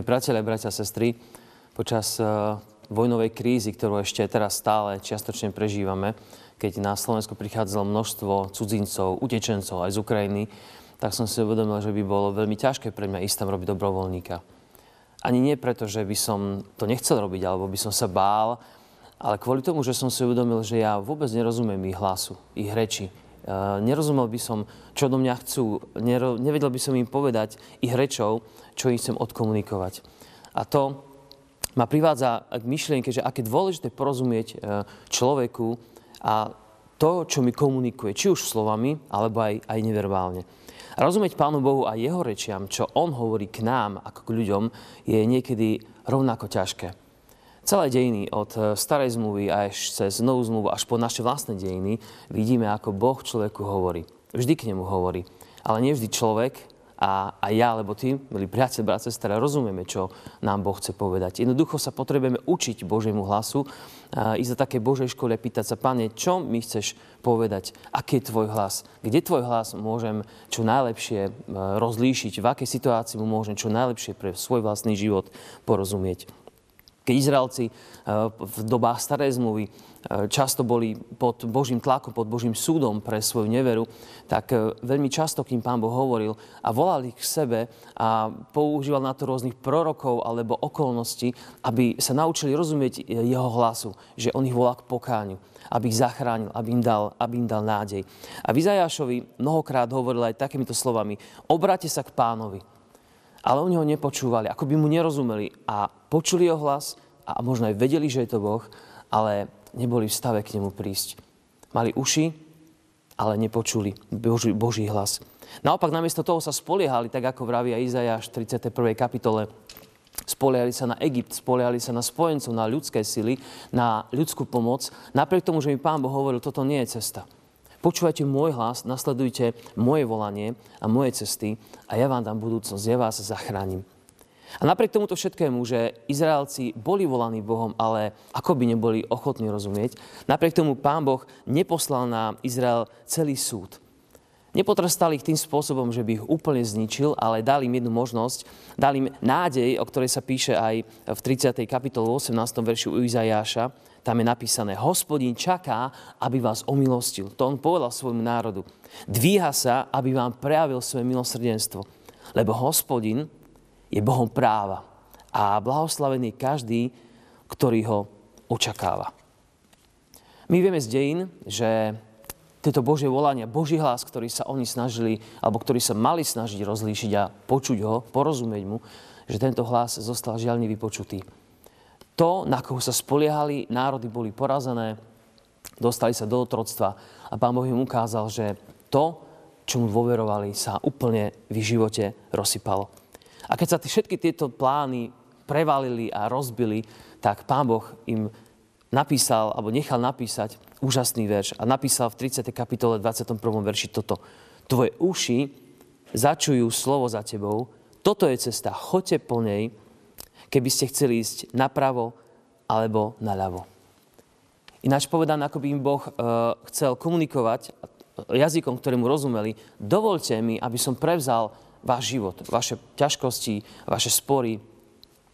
Milí priatelia, bratia a sestry, počas uh, vojnovej krízy, ktorú ešte teraz stále čiastočne prežívame, keď na Slovensku prichádzalo množstvo cudzincov, utečencov aj z Ukrajiny, tak som si uvedomil, že by bolo veľmi ťažké pre mňa ísť tam robiť dobrovoľníka. Ani nie preto, že by som to nechcel robiť, alebo by som sa bál, ale kvôli tomu, že som si uvedomil, že ja vôbec nerozumiem ich hlasu, ich reči. Nerozumel by som, čo do mňa chcú, nero, nevedel by som im povedať ich rečou, čo im chcem odkomunikovať. A to ma privádza k myšlienke, že aké dôležité porozumieť uh, človeku a to, čo mi komunikuje, či už slovami, alebo aj, aj neverbálne. A rozumieť Pánu Bohu a jeho rečiam, čo On hovorí k nám, ako k ľuďom, je niekedy rovnako ťažké. Celé dejiny od eh, starej zmluvy až cez novú zmluvu až po naše vlastné dejiny vidíme, ako Boh človeku hovorí. Vždy k nemu hovorí. Ale nie vždy človek a, a ja, alebo ty, milí priateľ, brat, sestra, rozumieme, čo nám Boh chce povedať. Jednoducho sa potrebujeme učiť Božiemu hlasu, a ísť za také Božej škole a pýtať sa, Pane, čo mi chceš povedať? Aký je tvoj hlas? Kde tvoj hlas môžem čo najlepšie eh, rozlíšiť? V akej situácii mu môžem čo najlepšie pre svoj vlastný život porozumieť? Keď Izraelci eh, v dobách starej zmluvy eh, často boli pod Božím tlakom, pod Božím súdom pre svoju neveru, tak eh, veľmi často, kým Pán Boh hovoril a volal ich k sebe a používal na to rôznych prorokov alebo okolností, aby sa naučili rozumieť jeho hlasu, že on ich volá k pokáňu aby ich zachránil, aby im dal, aby im dal nádej. A v Izajášovi mnohokrát hovoril aj takýmito slovami, obráte sa k pánovi, ale oni ho nepočúvali, ako by mu nerozumeli a počuli jeho hlas a možno aj vedeli, že je to Boh, ale neboli v stave k nemu prísť. Mali uši, ale nepočuli Boží, Boží hlas. Naopak, namiesto toho sa spoliehali, tak ako vravia Izajáš v 31. kapitole, spoliehali sa na Egypt, spoliehali sa na spojencov, na ľudské sily, na ľudskú pomoc. Napriek tomu, že mi Pán Boh hovoril, toto nie je cesta. Počúvajte môj hlas, nasledujte moje volanie a moje cesty a ja vám dám budúcnosť, ja vás zachránim. A napriek tomuto všetkému, že Izraelci boli volaní Bohom, ale ako by neboli ochotní rozumieť, napriek tomu Pán Boh neposlal na Izrael celý súd. Nepotrestal ich tým spôsobom, že by ich úplne zničil, ale dal im jednu možnosť, dal im nádej, o ktorej sa píše aj v 30. kapitolu 18. verši u Izajáša, tam je napísané, hospodín čaká, aby vás omilostil. To on povedal svojmu národu. Dvíha sa, aby vám prejavil svoje milosrdenstvo. Lebo hospodin je Bohom práva. A blahoslavený každý, ktorý ho očakáva. My vieme z dejín, že tieto Božie volania, Boží hlas, ktorý sa oni snažili, alebo ktorý sa mali snažiť rozlíšiť a počuť ho, porozumieť mu, že tento hlas zostal žiaľ nevypočutý to, na koho sa spoliehali, národy boli porazené, dostali sa do otroctva a pán Boh im ukázal, že to, čo mu dôverovali, sa úplne v živote rozsypalo. A keď sa všetky tieto plány prevalili a rozbili, tak pán Boh im napísal, alebo nechal napísať úžasný verš a napísal v 30. kapitole 21. verši toto. Tvoje uši začujú slovo za tebou, toto je cesta, choďte po nej keby ste chceli ísť napravo alebo naľavo. Ináč povedané, ako by im Boh e, chcel komunikovať jazykom, ktorému rozumeli, dovolte mi, aby som prevzal váš život, vaše ťažkosti, vaše spory,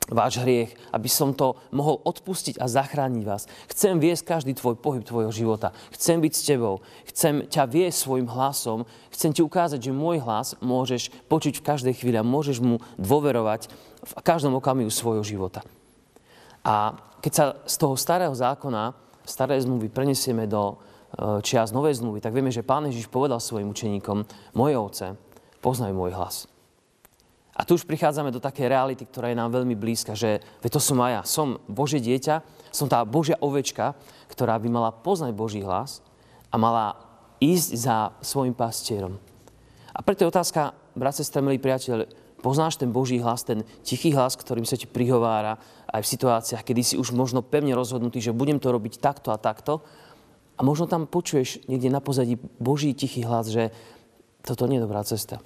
váš hriech, aby som to mohol odpustiť a zachrániť vás. Chcem viesť každý tvoj pohyb tvojho života. Chcem byť s tebou. Chcem ťa viesť svojim hlasom. Chcem ti ukázať, že môj hlas môžeš počuť v každej chvíli a môžeš mu dôverovať v každom okamihu svojho života. A keď sa z toho starého zákona, starej zmluvy prenesieme do e, čias novej zmluvy, tak vieme, že Pán Ježiš povedal svojim učeníkom, moje ovce poznajú môj hlas. A tu už prichádzame do také reality, ktorá je nám veľmi blízka, že to som aj ja. Som Božie dieťa, som tá Božia ovečka, ktorá by mala poznať Boží hlas a mala ísť za svojim pastierom. A preto je otázka, brat, sestra, milý priateľ, poznáš ten Boží hlas, ten tichý hlas, ktorým sa ti prihovára aj v situáciách, kedy si už možno pevne rozhodnutý, že budem to robiť takto a takto. A možno tam počuješ niekde na pozadí Boží tichý hlas, že toto nie je dobrá cesta.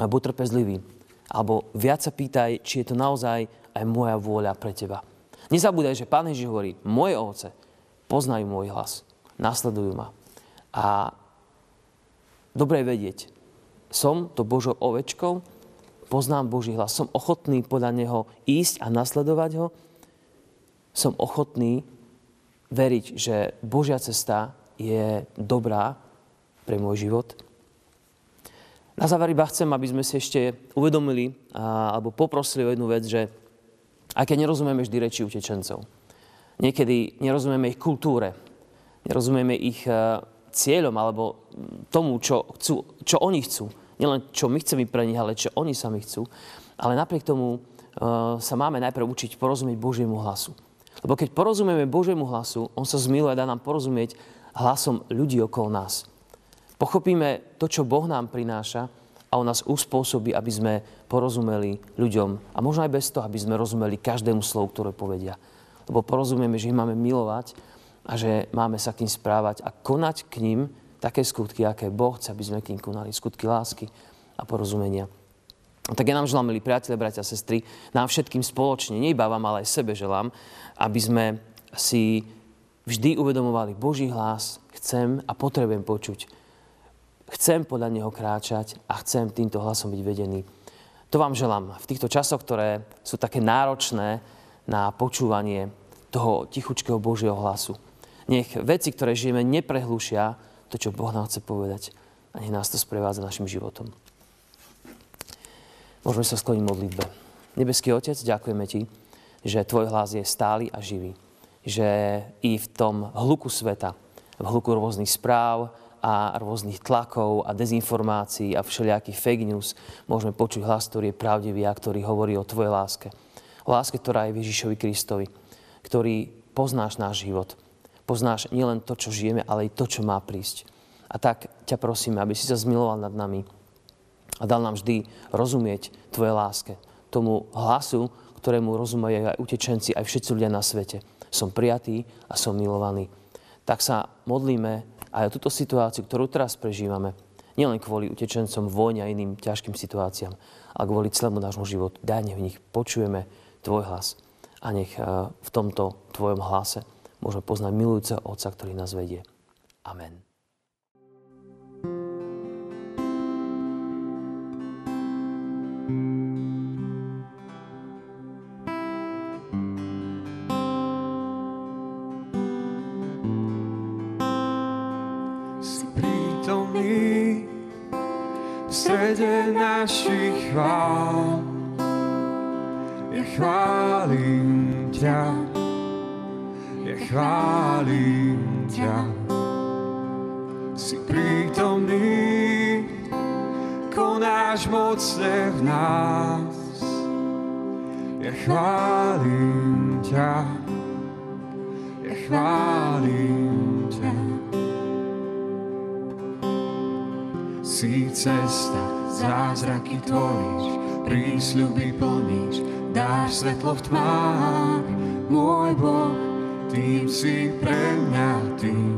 Buď trpezlivý, alebo viac sa pýtaj, či je to naozaj aj moja vôľa pre teba. Nezabúdaj, že Pán Ježiš hovorí, moje ovce poznajú môj hlas, nasledujú ma. A dobre vedieť, som to Božou ovečkou, poznám Boží hlas, som ochotný podľa Neho ísť a nasledovať Ho, som ochotný veriť, že Božia cesta je dobrá pre môj život. Na záver iba chcem, aby sme si ešte uvedomili alebo poprosili o jednu vec, že aj keď nerozumieme vždy reči utečencov, niekedy nerozumieme ich kultúre, nerozumieme ich cieľom alebo tomu, čo, chcú, čo oni chcú. Nielen čo my chceme pre nich, ale čo oni sami chcú. Ale napriek tomu uh, sa máme najprv učiť porozumieť Božiemu hlasu. Lebo keď porozumieme Božiemu hlasu, On sa zmiluje a dá nám porozumieť hlasom ľudí okolo nás. Pochopíme to, čo Boh nám prináša a On nás uspôsobí, aby sme porozumeli ľuďom. A možno aj bez toho, aby sme rozumeli každému slovu, ktoré povedia. Lebo porozumieme, že ich máme milovať a že máme sa k ním správať a konať k ním také skutky, aké Boh chce, aby sme k ním konali. Skutky lásky a porozumenia. Tak ja nám želám, milí priatelia, bratia a sestry, nám všetkým spoločne, nie iba vám, ale aj sebe želám, aby sme si vždy uvedomovali Boží hlas, chcem a potrebujem počuť. Chcem podľa Neho kráčať a chcem týmto hlasom byť vedený. To vám želám v týchto časoch, ktoré sú také náročné na počúvanie toho tichučkého Božieho hlasu. Nech veci, ktoré žijeme, neprehlušia to, čo Boh nám chce povedať. A nech nás to sprevádza našim životom. Môžeme sa skloniť modlitbe. Nebeský Otec, ďakujeme Ti, že Tvoj hlas je stály a živý. Že i v tom hluku sveta, v hluku rôznych správ a rôznych tlakov a dezinformácií a všelijakých fake news môžeme počuť hlas, ktorý je pravdivý a ktorý hovorí o Tvojej láske. Láske, ktorá je v Ježišovi Kristovi, ktorý poznáš náš život poznáš nielen to, čo žijeme, ale aj to, čo má prísť. A tak ťa prosíme, aby si sa zmiloval nad nami a dal nám vždy rozumieť Tvoje láske, tomu hlasu, ktorému rozumejú aj utečenci, aj všetci ľudia na svete. Som prijatý a som milovaný. Tak sa modlíme o túto situáciu, ktorú teraz prežívame. Nielen kvôli utečencom, vojne a iným ťažkým situáciám, ale kvôli celému nášmu životu. Daj, nech v nich počujeme Tvoj hlas a nech eh, v tomto Tvojom hlase môžeme poznať milujúceho Otca, ktorý nás vedie. Amen. Strede našich chvál. Ja chválim ťa chválim ťa. Si prítomný, konáš mocne v nás. Ja chválim ťa, ja chválim Si cesta, zázraky tvoríš, prísľuby plníš, dáš svetlo v tmách, môj Boh tým si pre mňa tým.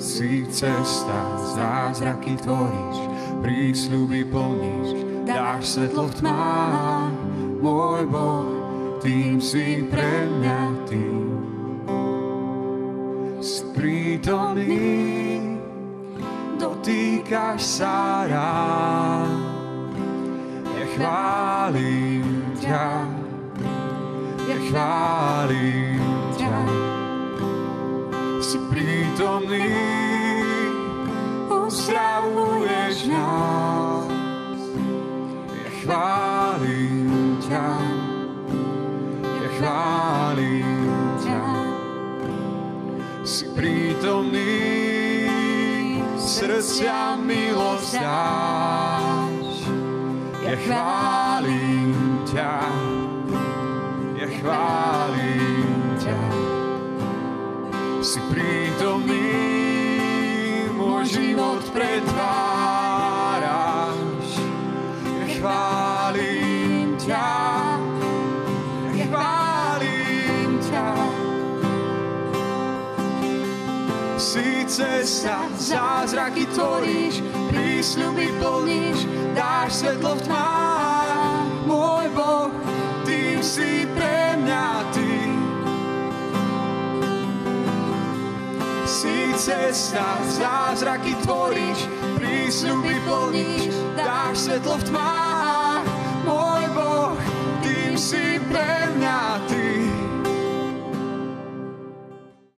Si cesta, zázraky tvoríš, prísľuby plníš, dáš svetlo v tmách, môj Boh, tým si pre mňa tým. Prítomný, dotýkaš sa rád, ja chválim ťa, ja chválim ťa. Si prítomný, uzdravuješ nás. Si prítomný, srdcia milosť dáš. Ja chválim ťa, chválim ťa. Si prítomný, môj život pretváraš. cesta, zázraky tvoríš, prísľuby plníš, dáš svetlo v tmách. Môj Boh, Ty si pre mňa Ty. Si cesta, zázraky tvoríš, prísľuby plníš, dáš svetlo v tmách. Môj Boh, Ty si pre